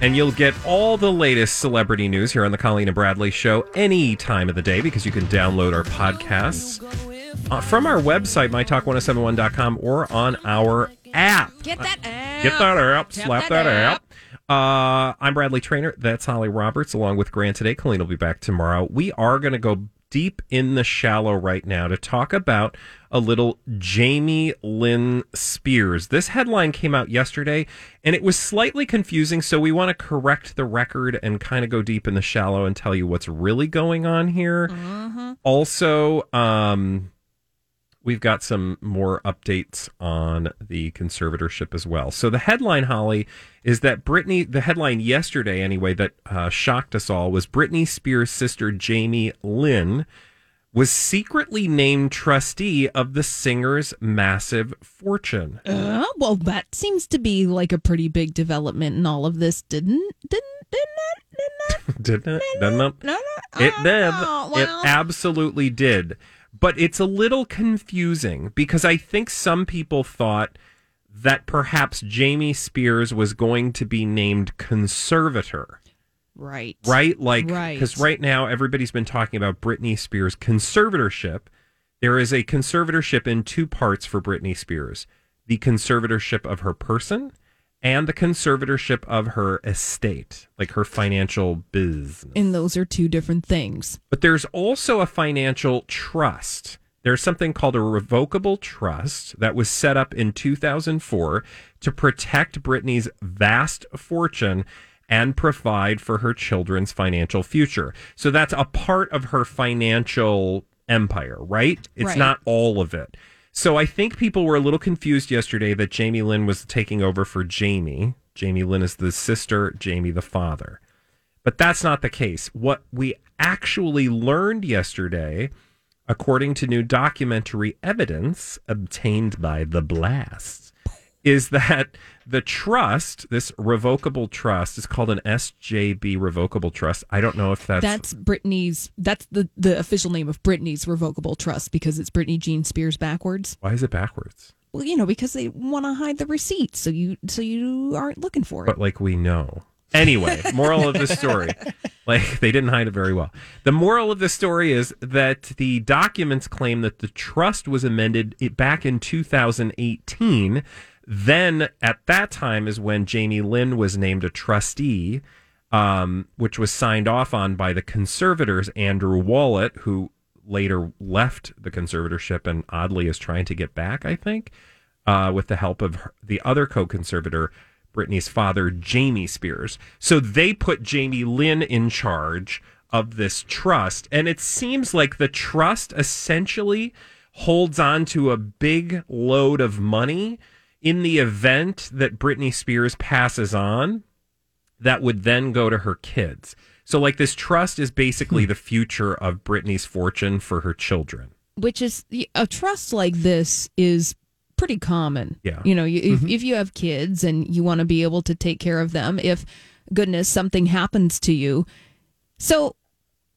and you'll get all the latest celebrity news here on the Colleen and Bradley Show any time of the day because you can download our podcasts uh, from our website, mytalk1071.com, or on our app. Get that app. Get that app. Tap Slap that that app. Uh, I'm Bradley Traynor. That's Holly Roberts, along with Grant today. Colleen will be back tomorrow. We are going to go deep in the shallow right now to talk about a little Jamie Lynn Spears. This headline came out yesterday and it was slightly confusing, so we want to correct the record and kind of go deep in the shallow and tell you what's really going on here. Also, um, we've got some more updates on the conservatorship as well. So the headline, Holly, is that Britney. The headline yesterday, anyway, that uh, shocked us all was Britney Spears' sister Jamie Lynn was secretly named trustee of the singer's massive fortune. Uh, well, that seems to be like a pretty big development in all of this, didn't didn't didn't it? Didn't it? Didn't it? No, no, It did. It absolutely did. But it's a little confusing because I think some people thought that perhaps Jamie Spears was going to be named conservator, right, right? Like, Right. because right now everybody's been talking about Britney Spears' conservatorship. There is a conservatorship in two parts for Britney Spears the conservatorship of her person and the conservatorship of her estate, like her financial business. And those are two different things. But there's also a financial trust. There's something called a revocable trust that was set up in 2004 to protect Britney's vast fortune and provide for her children's financial future. So that's a part of her financial empire, right? It's Right. not all of it. So I think people were a little confused yesterday that Jamie Lynn was taking over for Jamie. Jamie Lynn is the sister, Jamie the father. But that's not the case. What we actually learned yesterday, according to new documentary evidence obtained by The Blast, is that the trust, this revocable trust, is called an SJB revocable trust. I don't know if that's, That's Britney's. That's the the official name of Britney's revocable trust because it's Britney Jean Spears backwards. why is it backwards? Well, you know, because they want to hide the receipts, so you so you aren't looking for it. But like we know. Anyway, moral of the story. Like they didn't hide it very well. The moral of the story is that the documents claim that the trust was amended back in 2018. Then at that time is when Jamie Lynn was named a trustee, um, which was signed off on by the conservators, Andrew Wallet, who later left the conservatorship and oddly is trying to get back, I think, uh, with the help of her, the other co conservator, Britney's father, Jamie Spears. So they put Jamie Lynn in charge of this trust. And it seems like the trust essentially holds on to a big load of money in the event that Britney Spears passes on that would then go to her kids. So, like, this trust is basically hmm. the future of Britney's fortune for her children. which is a trust like this is pretty common. Yeah. You know, you, if, mm-hmm. if you have kids and you want to be able to take care of them, if goodness something happens to you. So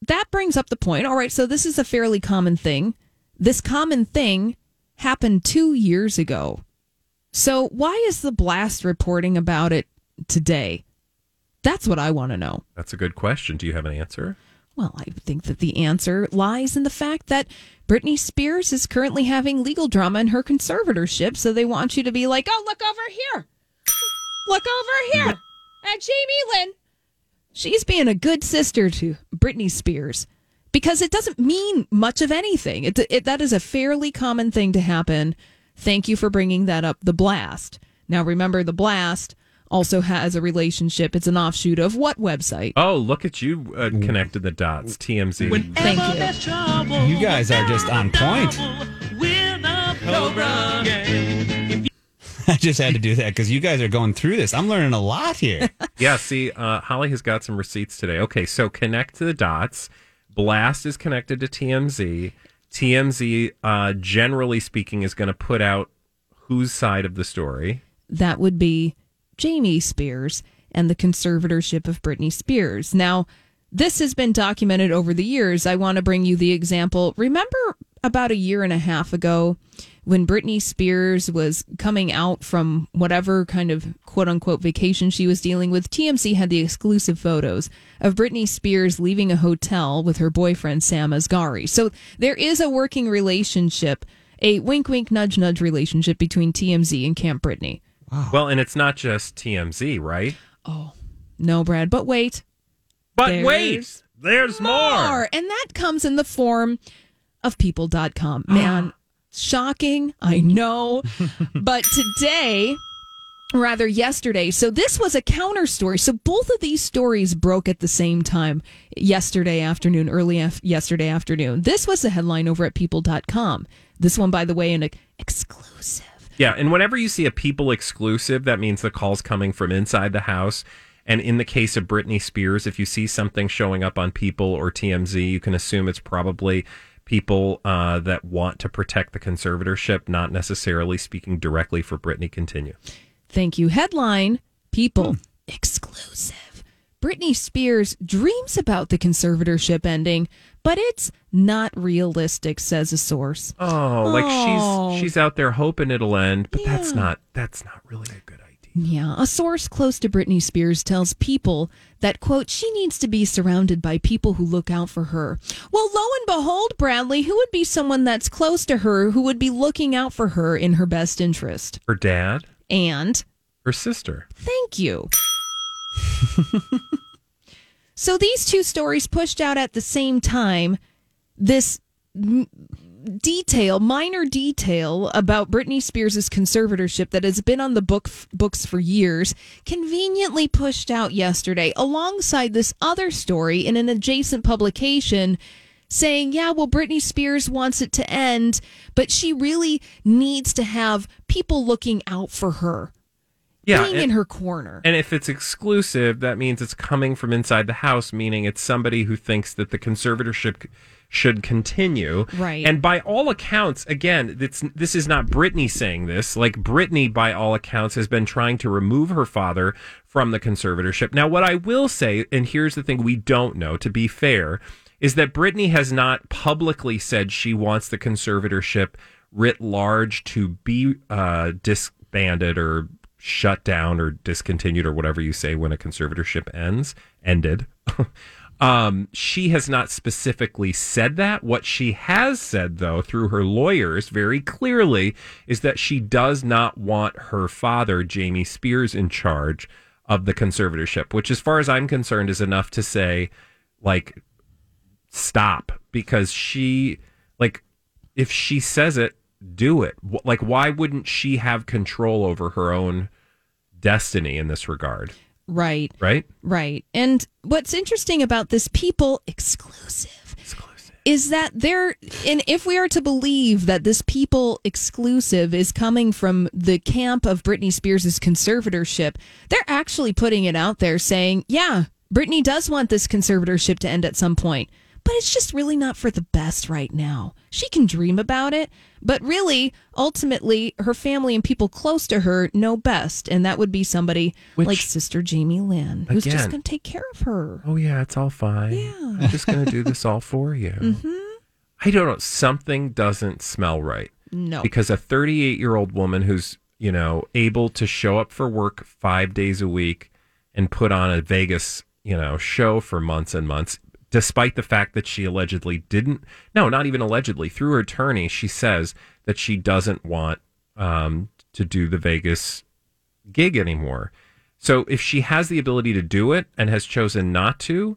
that brings up the point. All right, so this is a fairly common thing. This common thing happened 2 years ago. So why is the blast reporting about it today? That's what I want to know. That's a good question. Do you have an answer? Well, I think that the answer lies in the fact that Britney Spears is currently having legal drama in her conservatorship, so they want you to be like, oh, look over here. Look over here at Jamie Lynn. She's being a good sister to Britney Spears because it doesn't mean much of anything. It, it, that is a fairly common thing to happen. Thank you for bringing that up. The Blast. Now, remember, The Blast also has a relationship. It's an offshoot of what website? Oh, look at you uh, connected the dots. TMZ. Thank you. You guys are just on point. I just had to do that because you guys are going through this. I'm learning a lot here. yeah, see, uh, Holly has got some receipts today. Okay, so connect to the dots. Blast is connected to TMZ. TMZ, uh, generally speaking, is going to put out whose side of the story. That would be Jamie Spears and the conservatorship of Britney Spears. Now, this has been documented over the years. I want to bring you the example. Remember about a year and a half ago when Britney Spears was coming out from whatever kind of quote unquote vacation she was dealing with, TMZ had the exclusive photos of Britney Spears leaving a hotel with her boyfriend Sam Asghari. So there is a working relationship, a wink wink nudge nudge relationship between TMZ and Camp Britney. Wow. Well, and it's not just TMZ, right? Oh, no, Brad, but wait. But There's wait, there's more. And that comes in the form of people.com. Man, ah. Shocking. I know. but today, rather yesterday, so this was a counter story. So both of these stories broke at the same time yesterday afternoon, early af- yesterday afternoon. This was the headline over at people.com. This one, by the way, in an exclusive. Yeah, and whenever you see a people exclusive, that means the call's coming from inside the house. And in the case of Britney Spears, if you see something showing up on People or TMZ, you can assume it's probably people uh, that want to protect the conservatorship, not necessarily speaking directly for Britney. Continue. Thank you. Headline People exclusive. Britney Spears dreams about the conservatorship ending, but it's not realistic, says a source. Oh, like Oh. she's she's out there hoping it'll end, but that's not that's not really a good idea. Yeah, a source close to Britney Spears tells people that, quote, she needs to be surrounded by people who look out for her. Well, lo and behold, Bradley, who would be someone that's close to her who would be looking out for her in her best interest? Her dad, And her sister. Thank you. so these two stories pushed out at the same time. This detail, minor detail about Britney Spears' conservatorship that has been on the book books for years, conveniently pushed out yesterday alongside this other story in an adjacent publication saying, yeah, well, Britney Spears wants it to end, but she really needs to have people looking out for her Yeah, being and- in her corner. And if it's exclusive, that means it's coming from inside the house, meaning it's somebody who thinks that the conservatorship should continue. Right. And by all accounts, again, it's, this is not Britney saying this. Like, Britney, by all accounts, has been trying to remove her father from the conservatorship. Now, what I will say, and here's the thing we don't know, to be fair, is that Britney has not publicly said she wants the conservatorship writ large to be uh, disbanded or shut down or discontinued or whatever you say when a conservatorship ends ended um, she has not specifically said that. What she has said though through her lawyers very clearly is that she does not want her father jamie spears in charge of the conservatorship which as far as i'm concerned is enough to say like stop because she like if she says it do it. Like why wouldn't she have control over her own destiny in this regard right, right right. And what's interesting about this people exclusive is that they're, and if we are to believe that this people exclusive is coming from the camp of Britney Spears' conservatorship, they're actually putting it out there saying, yeah, Britney does want this conservatorship to end at some point. But it's just really not for the best right now. She can dream about it, but really, ultimately, her family and people close to her know best, and that would be somebody Which- like Sister Jamie Lynn, who's just going to take care of her. oh yeah it's all fine yeah i'm just gonna do this all for you Mm-hmm. i don't know something doesn't smell right No. because a 38 year old woman who's you know able to show up for work five days a week and put on a vegas you know show for months and months despite the fact that she allegedly didn't no not even allegedly through her attorney she says that she doesn't want um, to do the vegas gig anymore so if she has the ability to do it and has chosen not to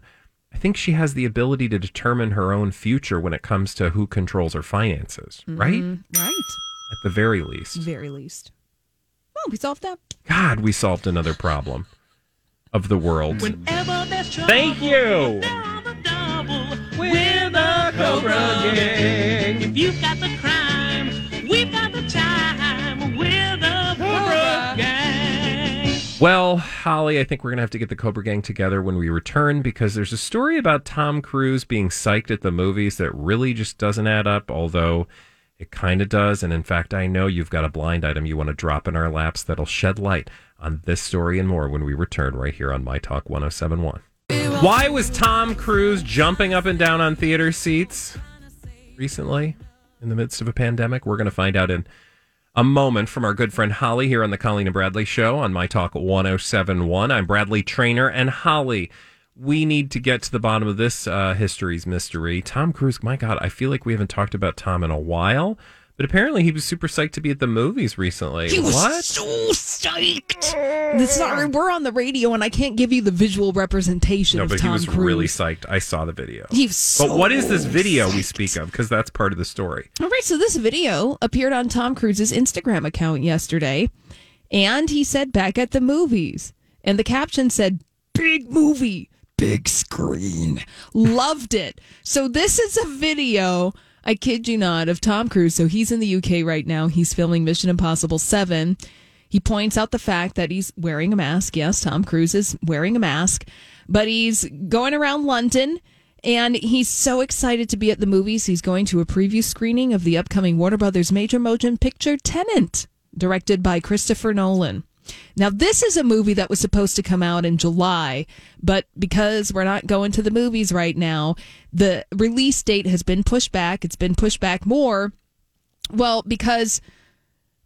I think she has the ability to determine her own future when it comes to who controls her finances, right? Right. At the very least. Very least. Well, we solved that. God, we solved another problem of the world. Whenever there's trouble, Thank you. They're the. We're the Cobra Gang. If you've got the crime, we've got the time. We're the Cobra Gang. Well, Holly. I think we're going to have to get the Cobra Gang together when we return because there's a story about Tom Cruise being psyched at the movies that really just doesn't add up, although it kind of does. And in fact, I know you've got a blind item you want to drop in our laps that'll shed light on this story and more when we return right here on My Talk 1071. Why was Tom Cruise jumping up and down on theater seats recently in the midst of a pandemic? We're going to find out in a moment from our good friend Holly here on the Colleen and Bradley Show on My Talk 1071. I'm Bradley Traynor and Holly. We need to get to the bottom of this uh, history's mystery. Tom Cruise, my God, I feel like we haven't talked about Tom in a while, but apparently he was super psyched to be at the movies recently. He was what? so psyched. This Sorry, we're on the radio and I can't give you the visual representation no, of but Tom he was Cruise. really psyched. I saw the video. He was so but what is this video we speak of? Because that's part of the story. All right, so this video appeared on Tom Cruise's Instagram account yesterday, and he said back at the movies. And the caption said, Big movie, big screen. Loved it. So this is a video, I kid you not, of Tom Cruise. So he's in the UK right now. He's filming Mission Impossible 7. He points out the fact that he's wearing a mask. Yes, Tom Cruise is wearing a mask, but he's going around London and he's so excited to be at the movies. He's going to a preview screening of the upcoming Warner Brothers major motion picture Tenet, directed by Christopher Nolan. Now, this is a movie that was supposed to come out in July, but because we're not going to the movies right now, the release date has been pushed back. It's been pushed back more. Well, because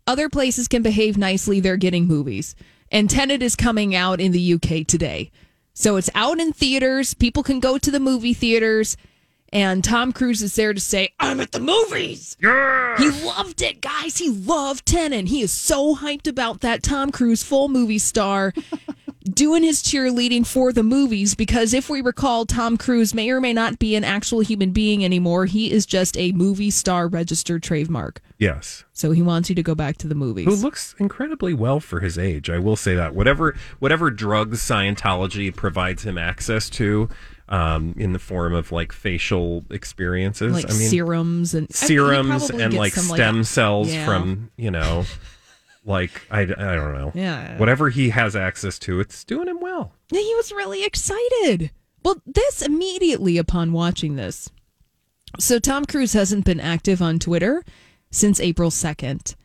other places can behave nicely, they're getting movies. And Tenet is coming out in the UK today. So it's out in theaters. People can go to the movie theaters. And Tom Cruise is there to say, I'm at the movies. Yeah. He loved it, guys. He loved Tenet. He is so hyped about that Tom Cruise full movie star doing his cheerleading for the movies because if we recall, Tom Cruise may or may not be an actual human being anymore. He is just a movie star registered trademark. Yes. So he wants you to go back to the movies. Who looks incredibly well for his age. I will say that. Whatever whatever drugs Scientology provides him access to, um, in the form of like facial experiences. like I mean serums and I mean, serums and like some, stem cells Yeah. from, you know, like I, I don't know. Yeah. Whatever he has access to, it's doing him well. Yeah, he was really excited. Well, this immediately upon watching this. So Tom Cruise hasn't been active on Twitter since April 2nd.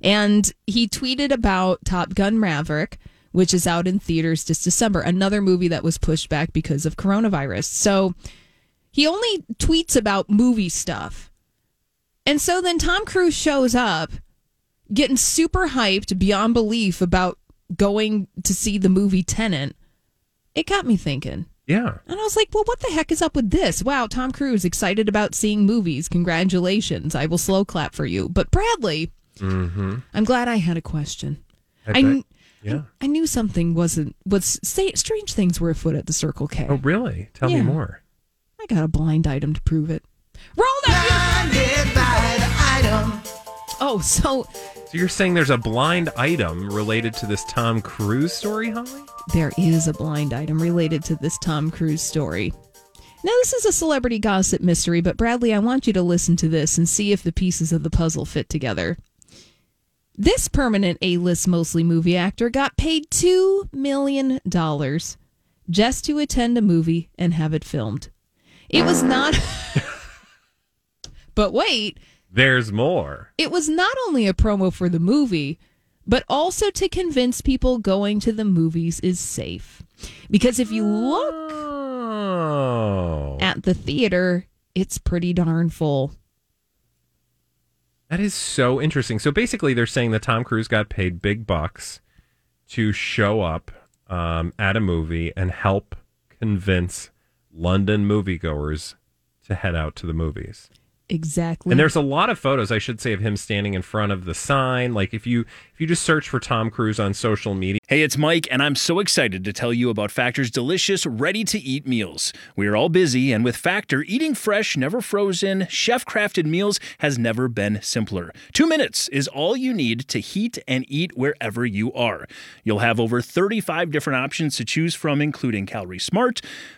And he tweeted about Top Gun Maverick, which is out in theaters this December, another movie that was pushed back because of coronavirus. So he only tweets about movie stuff. And so then Tom Cruise shows up getting super hyped beyond belief about going to see the movie Tenet. It got me thinking. Yeah. And I was like, well, what the heck is up with this? Wow, Tom Cruise excited about seeing movies. Congratulations. I will slow clap for you. But Bradley, mm-hmm. I'm glad I had a question. I I, yeah. I knew something wasn't was say, strange things were afoot at the Circle K. Oh really? Tell Yeah. me more. I got a blind item to prove it. Roll that. item. Oh, so So you're saying there's a blind item related to this Tom Cruise story, Holly? there is a blind item related to this Tom Cruise story. Now, this is a celebrity gossip mystery, but Bradley, I want you to listen to this and see if the pieces of the puzzle fit together. This permanent A list mostly movie actor got paid $2 million just to attend a movie and have it filmed. It was not. but wait, There's more. it was not only a promo for the movie, but also to convince people going to the movies is safe. Because if you look Oh. at the theater, it's pretty darn full. That is so interesting. So basically, they're saying that Tom Cruise got paid big bucks to show up um, at a movie and help convince London moviegoers to head out to the movies. Exactly. And there's a lot of photos, I should say, of him standing in front of the sign. Like if you if you just search for Tom Cruise on social media, Hey, it's Mike, and I'm so excited to tell you about Factor's delicious, ready to eat meals. We are all busy, and with Factor, eating fresh, never frozen, chef crafted meals has never been simpler. Two minutes is all you need to heat and eat wherever you are. You'll have over 35 different options to choose from, including Calorie Smart,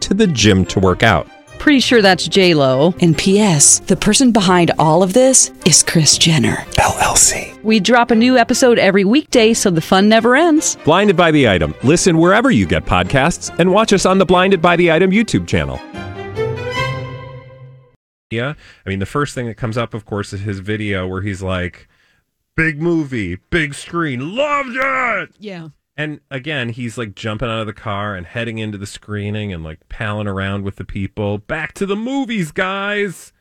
to the gym to work out. Pretty sure that's J Lo. And P.S. The person behind all of this is Kris Jenner LLC. We drop a new episode every weekday, so the fun never ends. Blinded by the item. Listen wherever you get podcasts, and watch us on the Blinded by the Item YouTube channel. Yeah. I mean, the first thing that comes up, of course, is his video where he's like, big movie, big screen, loved it. Yeah. And again, he's like jumping out of the car and heading into the screening and like palling around with the people. Back to the movies, guys.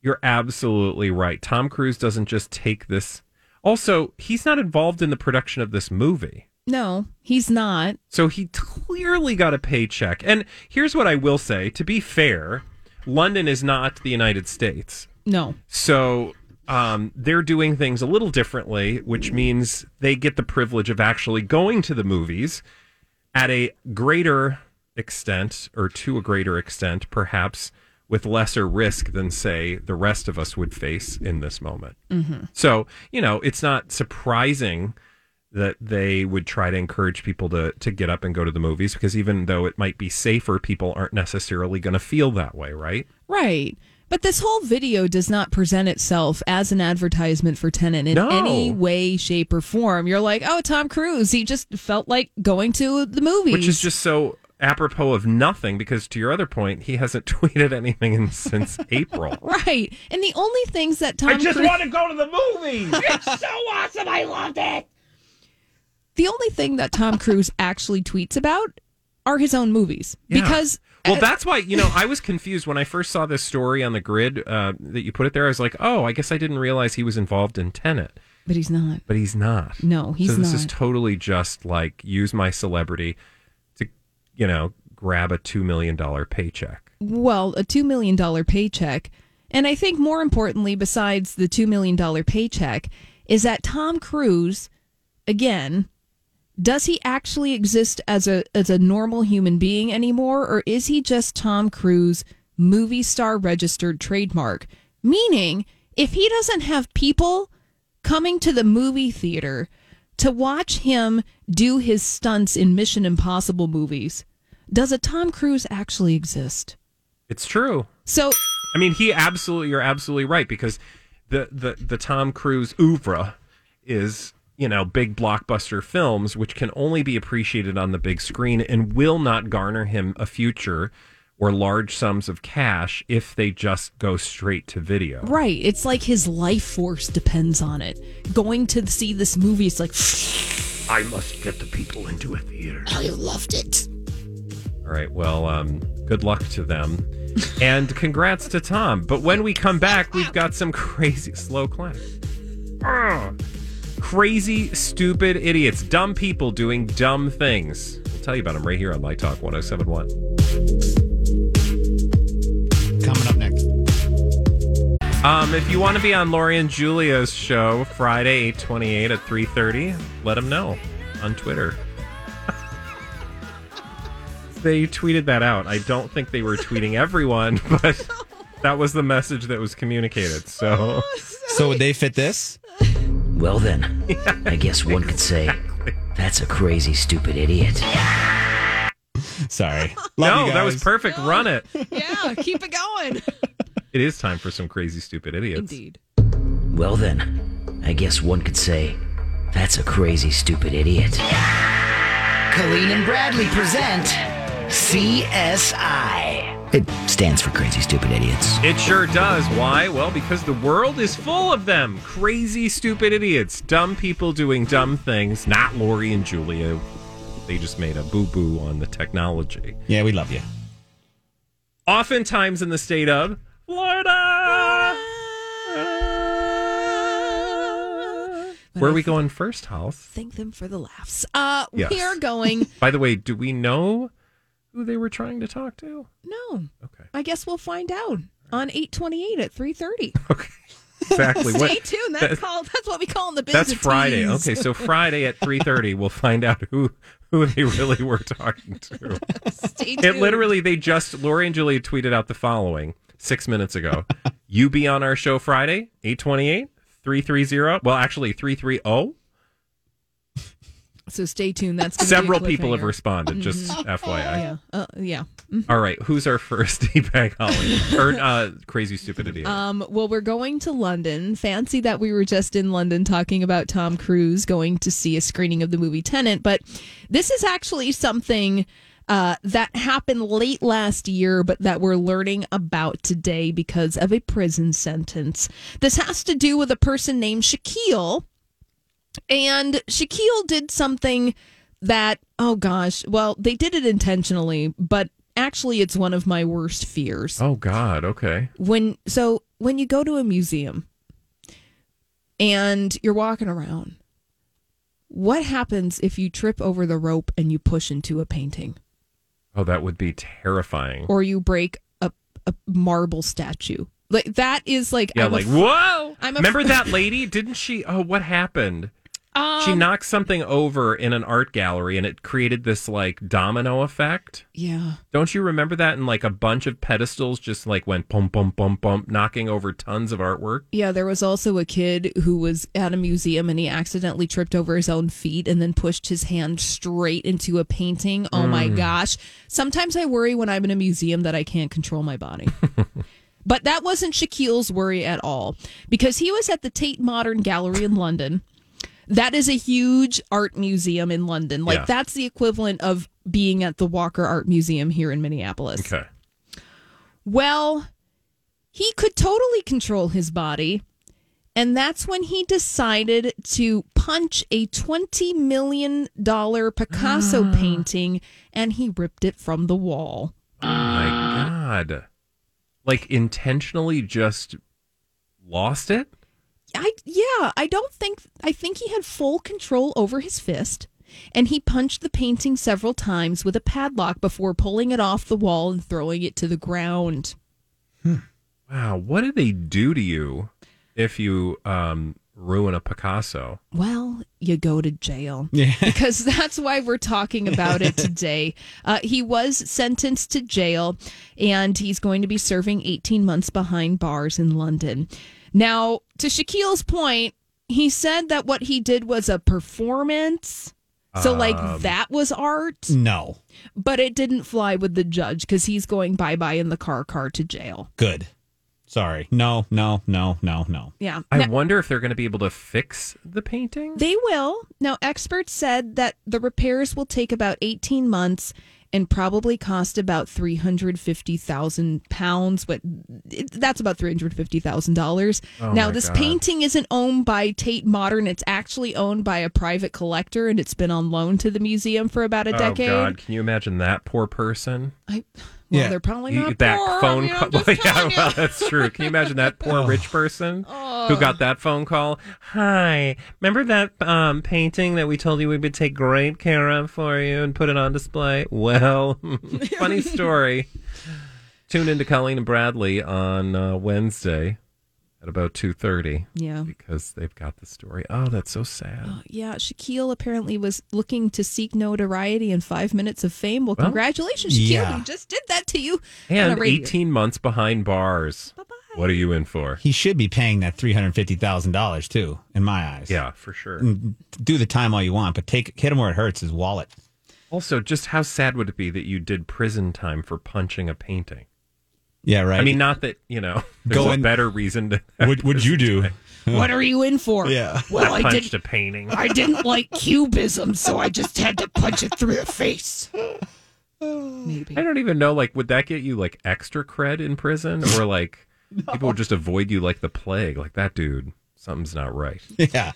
You're absolutely right. Tom Cruise doesn't just take this. Also, he's not involved in the production of this movie. No, he's not. So he clearly got a paycheck. And here's what I will say to be fair, London is not the United States. No. So um, they're doing things a little differently, which means they get the privilege of actually going to the movies at a greater extent, or to a greater extent, perhaps with lesser risk than, say, the rest of us would face in this moment. Mm-hmm. So, you know, it's not surprising that they would try to encourage people to, to get up and go to the movies because even though it might be safer, people aren't necessarily going to feel that way, right? Right. But this whole video does not present itself as an advertisement for Tenet in No. any way, shape, or form. You're like, oh, Tom Cruise. He just felt like going to the movie, Which is just so apropos of nothing because to your other point, he hasn't tweeted anything in, since April. right. And the only things that Tom Cruise I just Cruise, want to go to the movies. It's so awesome. I loved it. the only thing that Tom Cruise actually tweets about are his own movies Yeah. because Well, that's why, you know, I was confused when I first saw this story on the grid uh, that you put it there. I was like, oh, I guess I didn't realize he was involved in Tenet. but he's not. But he's not. No, he's so this is totally just like use my celebrity to, you know, grab a $2 million paycheck. well, a $2 million paycheck. And I think more importantly, besides the $2 million paycheck, is that Tom Cruise, again, does he actually exist as a as a normal human being anymore, or is he just Tom Cruise movie star registered trademark? Meaning, if he doesn't have people coming to the movie theater to watch him do his stunts in Mission Impossible movies, does a Tom Cruise actually exist? It's true. So I mean, he absolutely, you're absolutely right because the, the, the Tom Cruise oeuvre is, you know, big blockbuster films, which can only be appreciated on the big screen and will not garner him a future or large sums of cash if they just go straight to video. Right. It's like his life force depends on it. Going to see this movie is like, I must get the people into a theater. I loved it. All right. Well, um, good luck to them. and congrats to Tom. But when we come back, we've got some crazy slow clap. Ugh. Crazy, stupid idiots, dumb people doing dumb things. I'll tell you about them right here on My Talk 1071. Coming up next. Um, if you want to be on Lori and Julia's show Friday, 828 at 3.30, let them know on Twitter. they tweeted that out. I don't think they were tweeting everyone, but that was the message that was communicated. So So would they fit this? Well, then, I guess one could say that's a crazy, stupid idiot. Sorry. Love no, you that was guys. perfect. Run it. yeah, keep it going. It is time for some crazy, stupid idiots. Indeed. Well, then, I guess one could say that's a crazy, stupid idiot. Colleen and Bradley present CSI. It stands for Crazy Stupid Idiots. It sure does. Why? Well, because the world is full of them. Crazy, stupid idiots. Dumb people doing dumb things. Not Lori and Julia. They just made a boo boo on the technology. Yeah, we love you. Oftentimes in the state of Florida. Where are we going first, House? Thank them for the laughs. Uh, Yes. we are going. By the way, do we know who they were trying to talk to? No. Okay. I guess we'll find out on eight twenty eight at three thirty. Okay. Exactly. Stay What- tuned. That's that- called. That's what we call in the business. That's business. Friday. Okay, so Friday at three thirty, we'll find out who who they really were talking to. Stay tuned. It literally, they just Lori and Julia tweeted out the following six minutes ago. you be on our show Friday, eight twenty eight, three three zero. Well, actually, three three zero. So stay tuned. That's gonna be a Several people have responded. Just Mhm. FYI. Yeah. Uh, yeah. Mhm. All right, who's our first D-bag Holly or uh, crazy stupid idiot? Um, well, we're going to London. Fancy that we were just in London talking about Tom Cruise going to see a screening of the movie Tenet, but this is actually something uh, that happened late last year, but that we're learning about today because of a prison sentence. This has to do with a person named Shaquille. And Shaquille did something that, oh gosh, well, they did it intentionally, but actually it's one of my worst fears oh God. Okay. when so when you go to a museum and you're walking around what happens if you trip over the rope and you push into a painting Oh, that would be terrifying. or you break a, a marble statue like that is like yeah, I'm like af- whoa. I'm Remember that lady? Didn't she? Oh, what happened? She Um, knocked something over in an art gallery, and it created this like domino effect. yeah Don't you remember that? And like a bunch of pedestals just like went bump, bump, bump, bump, knocking over tons of artwork. yeah there was also a kid who was at a museum and he accidentally tripped over his own feet and then pushed his hand straight into a painting oh my Mm. gosh sometimes i worry when i'm in a museum that i can't control my body But that wasn't Shaquille's worry at all because he was at the Tate Modern Gallery in London. That is a huge art museum in London. Like Yeah. that's the equivalent of being at the Walker Art Museum here in Minneapolis. Okay. Well, he could totally control his body. And that's when he decided to punch a $20 million Picasso ah. painting and he ripped it from the wall. Oh my God. Like intentionally just lost it? I yeah, I don't think I think he had full control over his fist and he punched the painting several times with a padlock before pulling it off the wall and throwing it to the ground. Wow. What did they do to you if you um, ruin a Picasso? Well, you go to jail. Yeah. Because that's why we're talking about it today. Uh, he was sentenced to jail and he's going to be serving 18 months behind bars in London. Now, to Shaquille's point, he said that what he did was a performance. So, like, Um, that was art. No. But it didn't fly with the judge because he's going bye bye in the car car to jail. Good. Sorry. No, no, no, no, no. Yeah. I Now- wonder if they're going to be able to fix the painting. They will. Now, experts said that the repairs will take about 18 months and probably cost about 350,000 pounds, but that's about $350,000. Oh now, this God. painting isn't owned by Tate Modern. It's actually owned by a private collector and it's been on loan to the museum for about a oh, decade. Oh God! Can you imagine that poor person? I, well, they're probably not that poor. I phone mean, call. Well, yeah, well, that's true. Can you imagine that poor rich person who got that phone call? Hi, remember that um, painting that we told you we would take great care of for you and put it on display? Well, funny story. Tune into Colleen and Bradley on uh, Wednesday at about two thirty. Yeah. because they've got the story. Oh, that's so sad. Oh, yeah, Shaquille apparently was looking to seek notoriety and five minutes of fame. Well, Well, congratulations, Shaquille. yeah. We just did that to you. And 18 months behind bars. What are you in for? He should be paying that three hundred fifty thousand dollars too, in my eyes. Yeah, for sure. And do the time all you want, but take hit him where it hurts. His wallet. Also, just how sad would it be that you did prison time for punching a painting? Yeah, right. I mean, not that, you know, there's Go a in- better reason to. What would you do? What are you in for? Yeah. Well, I I punched didn't. a painting. I didn't like cubism, so I just had to punch it through the face. Maybe. I don't even know, like, would that get you, like, extra cred in prison? Or, like, people would just avoid you like the plague? Like, that dude, something's not right. Yeah.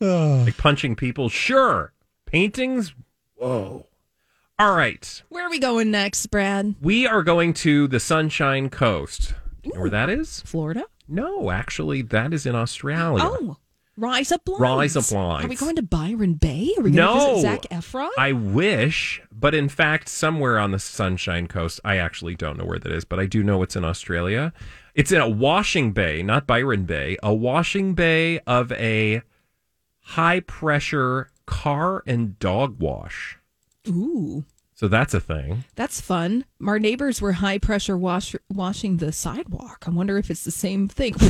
Like, punching people, sure. Paintings, Whoa. All right. Where are we going next, Brad? We are going to the Sunshine Coast. You know where that is? Florida? No, actually, that is in Australia. Oh, Rise Up Blinds. Rise Up Blinds. Are we going to Byron Bay? Are we going to No. visit Zac Efron? I wish, but in fact, somewhere on the Sunshine Coast, I actually don't know where that is, but I do know it's in Australia. It's in a washing bay, not Byron Bay, a washing bay of a high pressure car and dog wash. Ooh, So that's a thing. that's fun. Our neighbors were high pressure wash- washing the sidewalk. I wonder if it's the same thing.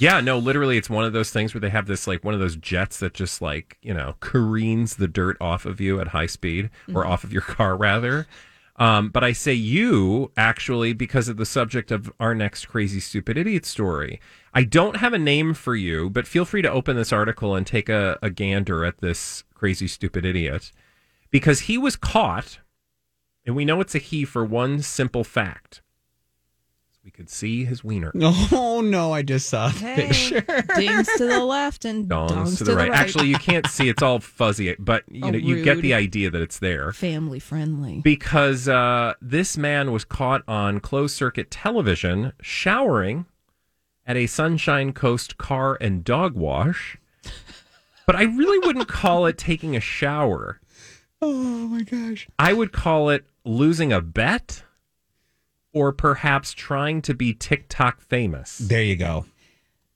Yeah, no, literally, it's one of those things where they have this like one of those jets that just like you know careens the dirt off of you at high speed or off of your car rather. Um, but I say you actually because of the subject of our next crazy stupid idiot story. I don't have a name for you, but feel free to open this article and take a, a gander at this crazy stupid idiot because he was caught, and we know it's a he for one simple fact. We could see his wiener. Oh no, I just saw the Hey, picture. dings to the left and dongs, dongs to the right. Actually, you can't see; it's all fuzzy. But you Oh, know, you get the idea that it's there family friendly. because uh, this man was caught on closed circuit television showering at a Sunshine Coast car and dog wash. But I really wouldn't call it taking a shower. Oh my gosh. I would call it losing a bet, or perhaps trying to be TikTok famous. There you go.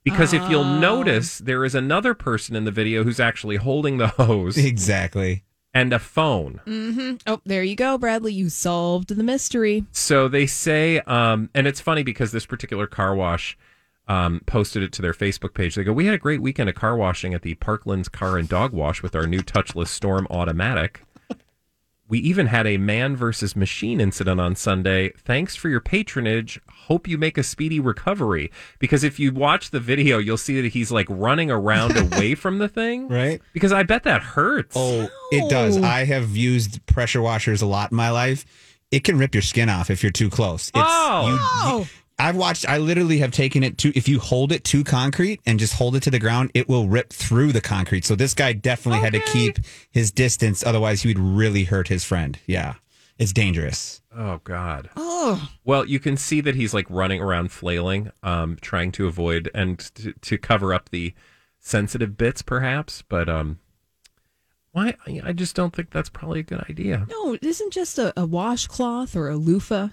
Because if you'll Oh. notice, there is another person in the video who's actually holding the hose Exactly. and a phone. Mm-hmm. Oh, there you go, Bradley. You solved the mystery. So they say, um, and it's funny because this particular car wash um, posted it to their Facebook page. They go, We had a great weekend of car washing at the Parklands Car and Dog Wash with our new touchless Storm Automatic. We even had a man versus machine incident on Sunday. Thanks for your patronage. Hope you make a speedy recovery. Because if you watch the video, you'll see that he's like running around away from the thing. Right? Because I bet that hurts. Oh, it does. I have used pressure washers a lot in my life. It can rip your skin off if you're too close. It's, Oh. you- you- I've watched. I literally have taken it to. If you hold it to concrete and just hold it to the ground, it will rip through the concrete. So this guy definitely had to keep his distance, otherwise he would really hurt his friend. Yeah, it's dangerous. Oh God. Oh, Well, you can see that he's like running around flailing, um, trying to avoid and to, to cover up the sensitive bits, perhaps. But um, why? I I just don't think that's probably a good idea. no, it isn't just a, a washcloth or a loofah.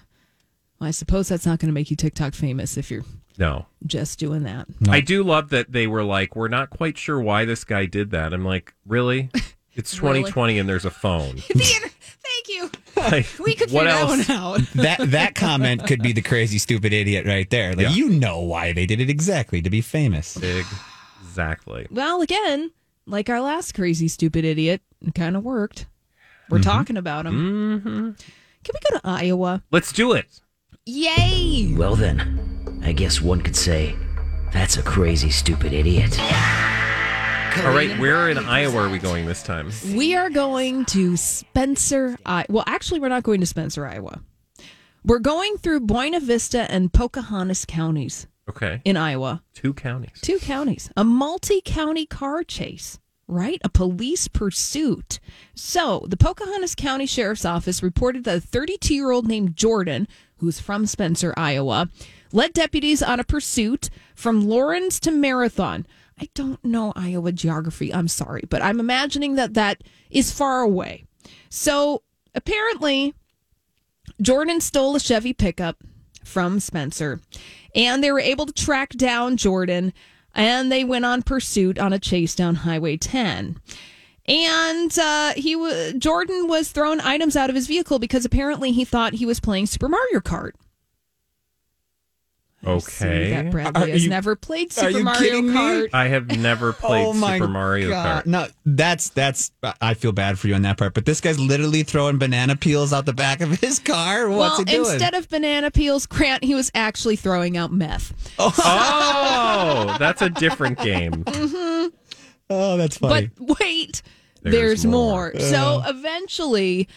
Well, I suppose that's not going to make you TikTok famous if you're No, just doing that. I do love that they were like, we're not quite sure why this guy did that. I'm like, really? It's Really? 2020 and there's a phone. Thank you. Like, We could what figure else? that one out. That that comment could be the crazy stupid idiot right there. Like Yeah. you know why they did it exactly to be famous. Exactly. Well, again, like our last crazy stupid idiot, it kind of worked. We're talking about him. hmm Can we go to Iowa? Let's do it. Yay! Well, then, I guess one could say that's a crazy, stupid idiot. All right, where in Iowa are we going this time? We are going to Spencer, I Well, actually, we're not going to Spencer, Iowa. We're going through Buena Vista and Pocahontas counties Okay, in Iowa. two counties. Two counties. A multi county car chase, right? A police pursuit. So, the Pocahontas County Sheriff's Office reported that a 32 year old named Jordan, who's from Spencer, Iowa, led deputies on a pursuit from Lawrence to Marathon. I don't know Iowa geography. I'm sorry, but I'm imagining that that is far away. So, apparently, Jordan stole a Chevy pickup from Spencer, and they were able to track down Jordan, and they went on pursuit on a chase down Highway 10. And uh, he wa Jordan was throwing items out of his vehicle because apparently he thought he was playing Super Mario Kart. Okay. that Bradley Are has you- never played are Super you Mario kidding me? Kart. I have never played oh my Super Mario God. Kart. No, that's that's. I feel bad for you on that part. But this guy's literally throwing banana peels out the back of his car. What's well, he doing? instead of banana peels, Grant, he was actually throwing out meth. Oh, that's a different game. oh, that's funny. But wait, There's there's, more. more. So eventually,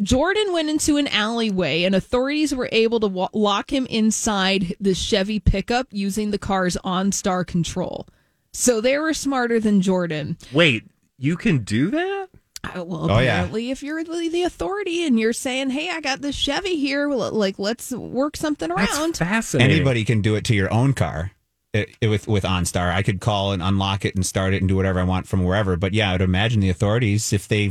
Jordan went into an alleyway, and authorities were able to wa- lock him inside the Chevy pickup using the car's OnStar control. So they were smarter than Jordan. Wait, you can do that? Uh, well, Oh, yeah. apparently, if you're the, the authority and you're saying, "Hey, I got this Chevy here, like let's work something around." That's fascinating. Anybody can do it to your own car. It, it- with with OnStar, I could call and unlock it and start it and do whatever I want from wherever. But yeah, I'd imagine the authorities, if they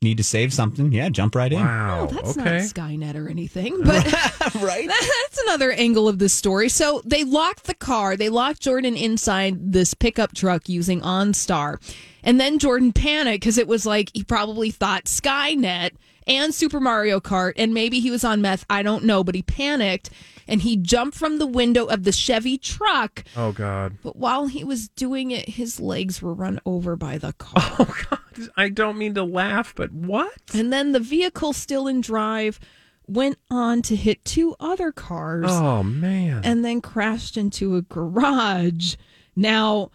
need to save something, yeah, jump right in. Wow. Well, that's okay. not Skynet or anything, but right? that's another angle of this story. So they locked the car. They locked Jordan inside this pickup truck using OnStar. And then Jordan panicked because it was like he probably thought Skynet and Super Mario Kart, and maybe he was on meth. I don't know, but he panicked and he jumped from the window of the Chevy truck. oh God. But while he was doing it, his legs were run over by the car. Oh God. I don't mean to laugh, but what? And then the vehicle, still in drive, went on to hit two other cars. Oh man. and then crashed into a garage. Now,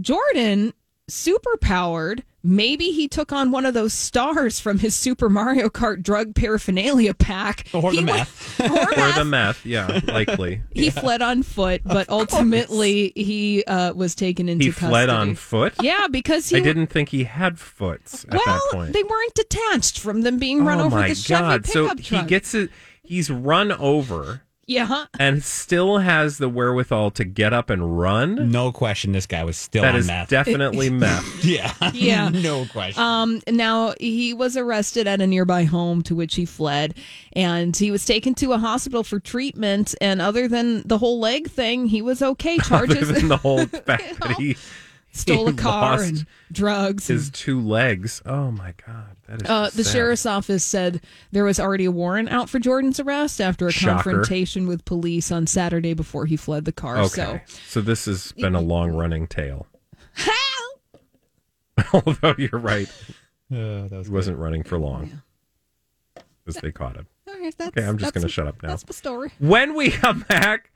Jordan, super powered, maybe he took on one of those stars from his Super Mario Kart drug paraphernalia pack. Or the He meth. went- or or the meth. Yeah, likely. He fled on foot, but ultimately he uh, was taken into custody. He custody. fled on foot. Yeah, because he I didn't think he had foots at well, that point. they weren't detached from them being run oh over my the Chevy God! So pickup he gets it. He's run over yeah. and still has the wherewithal to get up and run. No question, this guy was still That on is meth. definitely meth. yeah, Yeah. no question. Um, now he was arrested at a nearby home to which he fled, and he was taken to a hospital for treatment. And other than the whole leg thing, he was okay. Other Charges than the whole fact that he stole a car lost and drugs. his and- two legs. Oh my God! That is uh, the sad. sheriff's office said there was already a warrant out for Jordan's arrest after a Shocker. confrontation with police on Saturday before he fled the car. Okay, so this has been a long running tale. Although you're right, Uh, that was he wasn't running for long because they caught him. All right, that's, Okay, I'm just gonna shut up now. That's the story. When we come back,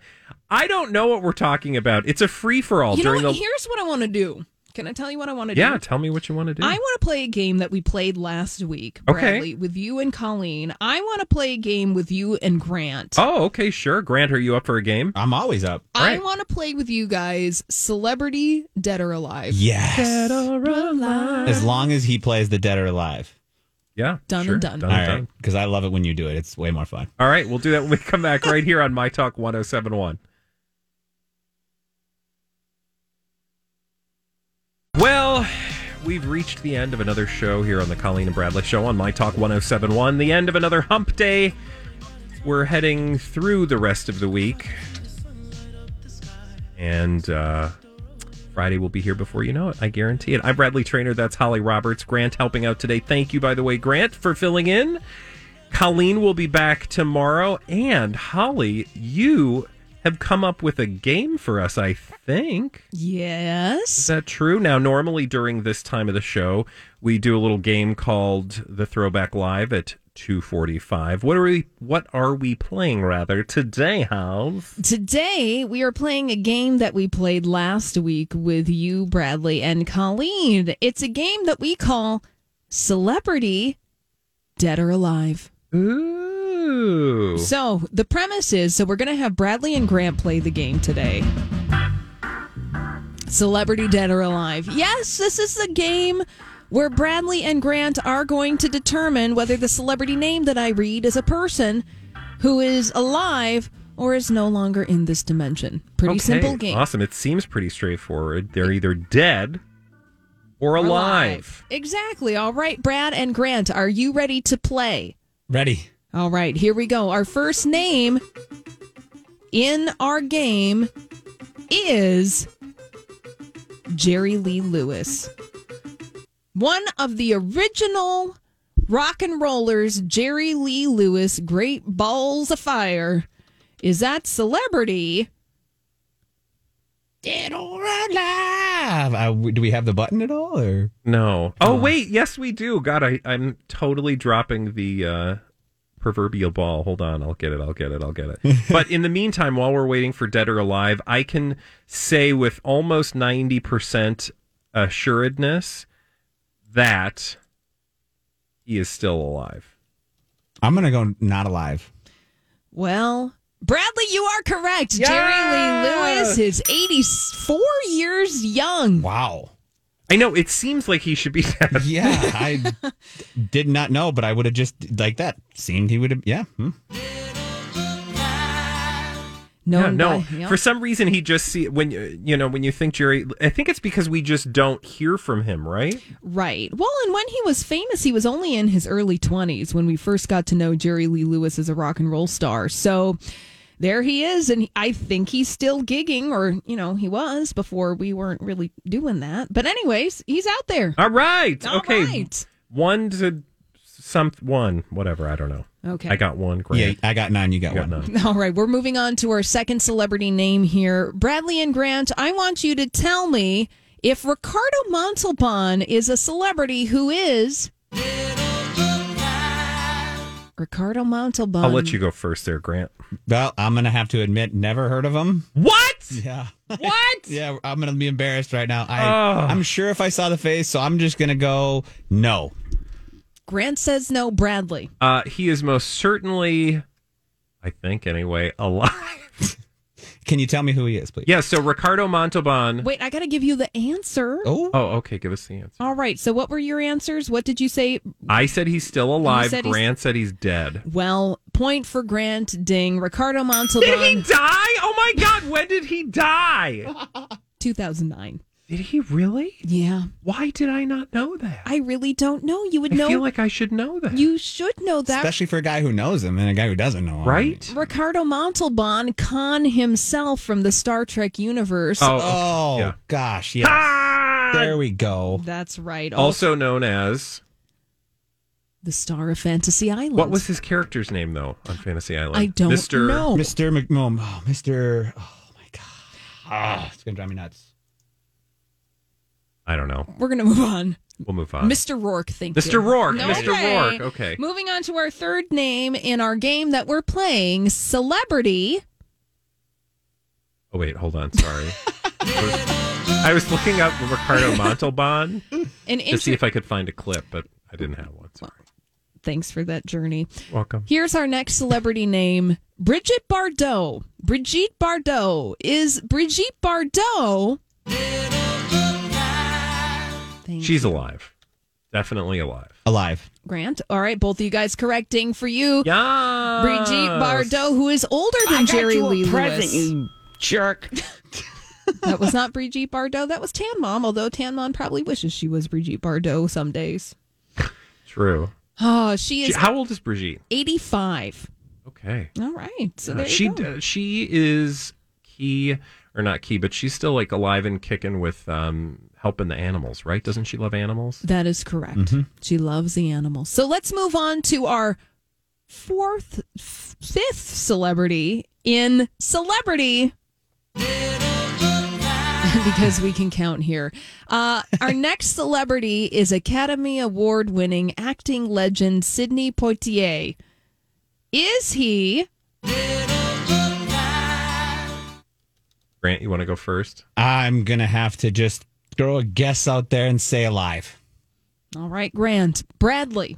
I don't know what we're talking about. It's a free for all You know during what? the. Here's what I want to do. Can I tell you what I want to do? Yeah, tell me what you want to do. I want to play a game that we played last week, Okay. With you and Colleen. I want to play a game with you and Grant. oh, okay, sure. Grant, are you up for a game? I'm always up. I right. want to play with you guys Celebrity Dead or Alive. Yes. Alive. As long as he plays the dead or alive. Yeah, Done sure. and done. Done All and right. done. Because I love it when you do it. It's way more fun. All right, we'll do that when we come back right here on My Talk 1071. Well, we've reached the end of another show here on the Colleen and Bradley Show on My Talk 1071. The end of another hump day. We're heading through the rest of the week. And uh, Friday will be here before you know it. I guarantee it. I'm Bradley Traynor. That's Holly Roberts. Grant helping out today. Thank you, by the way, Grant, for filling in. Colleen will be back tomorrow. And Holly, you have come up with a game for us, I think. Yes. Is that true? Now, normally during this time of the show, we do a little game called the Throwback Live at 245. What are we what are we playing rather today, House? Today, we are playing a game that we played last week with you, Bradley, and Colleen. It's a game that we call Celebrity Dead or Alive. Ooh. So the premise is so we're going to have Bradley and Grant play the game today. Celebrity Dead or Alive. Yes, this is the game where Bradley and Grant are going to determine whether the celebrity name that I read is a person who is alive or is no longer in this dimension. Pretty Okay, simple game. Awesome. It seems pretty straightforward. They're either dead or Or alive. Exactly. All right, Brad and Grant, are you ready to play? Ready. All right, here we go. Our first name in our game is Jerry Lee Lewis. One of the original rock and rollers, Jerry Lee Lewis, Great Balls of Fire, is that celebrity. Dead or alive. Uh, do we have the button at all? Or No. Oh wait, yes we do. God, I, I'm totally dropping the uh, proverbial ball. Hold on, I'll get it. I'll get it. I'll get it. but in the meantime, while we're waiting for Dead or Alive, I can say with almost ninety percent assuredness that he is still alive. I'm gonna go not alive. Well, Bradley, you are correct. Jerry Lee Lewis is 84 years young. Wow. I know it seems like he should be dead. Yeah, I did not know, but I would have just like that seemed he would have. Yeah, hmm. No, Yeah, no. by- yeah. For some reason, he just see when you you know when you think Jerry. I think it's because we just don't hear from him, right? Right. Well, and when he was famous, he was only in his early 20s when we first got to know Jerry Lee Lewis as a rock and roll star. So there he is. And I think he's still gigging, or, you know, he was before we weren't really doing that. But, anyways, he's out there. All right. All okay. right. One to some one, whatever. I don't know. Okay. I got one. yeah. Grant. I got nine. You got, You got one. none. All right, we're moving on to our second celebrity name here. Bradley and Grant, I want you to tell me if Ricardo Montalban is a celebrity who is. Ricardo Montalban. I'll let you go first, there, Grant. Well, I'm gonna have to admit, never heard of him. What? Yeah. What? Yeah, I'm gonna be embarrassed right now. I, Oh. I'm sure if I saw the face, so I'm just gonna go no. Grant says no, Bradley. Uh, he is most certainly, I think anyway, alive. Can you tell me who he is, please? yeah. So Ricardo Montalban. Wait, I got to give you the answer. Oh, Oh, okay. Give us the answer. All right, so what were your answers? What did you say? I said he's still alive. said he's- Grant said he's dead. Well, point for Grant, ding. Ricardo Montalban. Did he die? Oh my God! When did he die? 2009. Did he really? Yeah, Why did I not know that? I really don't know. You would know I know. feel like I should know that. you should know that. especially for a guy who knows him and a guy who doesn't know him. right? Ricardo Montalban, Khan himself from the Star Trek universe. Oh, Oh Yeah. gosh, yes. Ah! There we go. That's right. Also, Also known as the star of Fantasy Island. what was his character's name though on Fantasy Island? I don't Mr. know. Mr. McMom. Oh, Mr. Oh my god. Ah, it's gonna drive me nuts. I don't know. We're going to move on. We'll move on. Mr. Roarke, thank you. Mr. Roarke. No, Mr. okay. Roarke. Okay. Moving on to our third name in our game that we're playing, Celebrity. Oh wait, hold on. Sorry. I, was, looking up Ricardo Montalban An to see if I could find a clip, but I didn't have one. Sorry. Thanks for that journey. Welcome. Here's our next celebrity name Brigitte Bardot. Brigitte Bardot. Is Brigitte Bardot. Thank She's alive. Definitely alive. Alive. Grant. All right, both of you guys correcting for you. Yeah. Brigitte Bardot, who is older than Jerry Lee Lewis. you jerk. that was not Brigitte Bardot. That was Tan Mom, although Tan Mom probably wishes she was Brigitte Bardot some days. True. Oh, she She, is how old is Brigitte? 85. Okay. All right. So Uh, there she go. uh, she is key or not key, but she's still like alive and kicking with um helping the animals, right? Doesn't she love animals? That is correct. She loves the animals. So let's move on to our fourth, f- fifth celebrity in celebrity. because we can count here. Uh, our next celebrity is Academy Award winning acting legend Sidney Poitier. Is he Grant, you want to go first? I'm gonna have to just throw a guess out there and say alive. all right, Grant Bradley?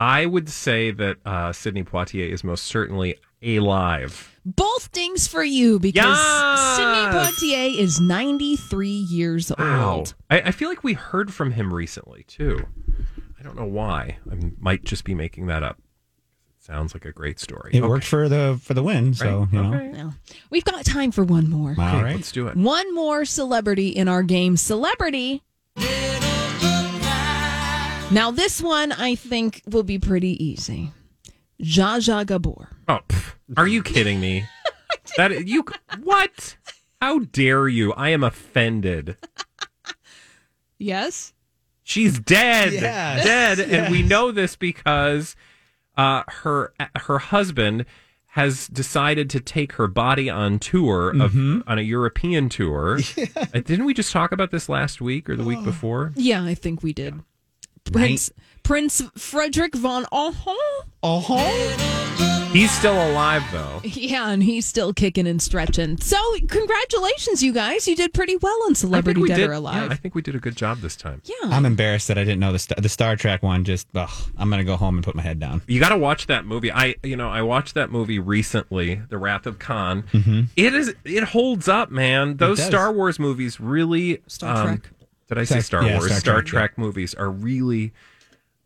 I would say that uh, Sidney Poitier is most certainly alive. Both dings for you because Yes! Sidney Poitier is 93 years Wow. old. I, I feel like we heard from him recently too. I don't know why. I might just be making that up. It sounds like a great story. It Okay. worked for the for the win, so Right. you know. Okay. Now, we've got time for one more. All Okay, right. let's do it. One more celebrity in our game. Celebrity. Now, this one I think will be pretty easy. Zsa Zsa Gabor. Oh, pff, are you kidding me? that you what? How dare you? I am offended. Yes? She's dead. Yes. Dead, and we know this because uh, her her husband has decided to take her body on tour of Mm-hmm. on a European tour. Uh, Didn't we just talk about this last week or the week before? Yeah, I think we did. Prince Prince Frederick von Anhalt. Uh-huh. He's still alive though. Yeah, and he's still kicking and stretching. So, congratulations, you guys. You did pretty well on Celebrity Dead did. or Yeah, Alive. I think we did a good job this time. Yeah. I'm embarrassed that I didn't know the Star, the Star Trek one. Just ugh, I'm gonna go home and put my head down. You got to watch that movie. I, you know, I watched that movie recently, The Wrath of Khan. It is, it holds up, man. Those. Star Wars movies really, Star um, Trek. Did I say Star- Star yeah, Wars? Star Star, Trek, Trek, movies are really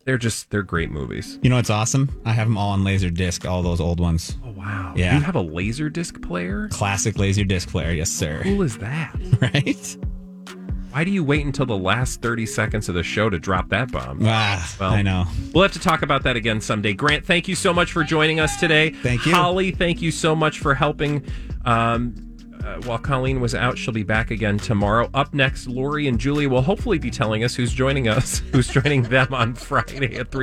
they're just they're great movies. You know what's awesome? I have them all on laser disc, all those old ones. Oh wow. Yeah. You have a laser disc player? Classic laser disc player, yes sir. Cool is that? Right? Why do you wait until the last 30 seconds of the show to drop that bomb? Ah, Well, I know. We'll have to talk about that again someday. Grant, thank you so much for joining us today. Thank you. Holly, thank you so much for helping. Um, uh, while Colleen was out, she'll be back again tomorrow. Up next, Lori and Julie will hopefully be telling us who's joining us, who's joining them on Friday at 3.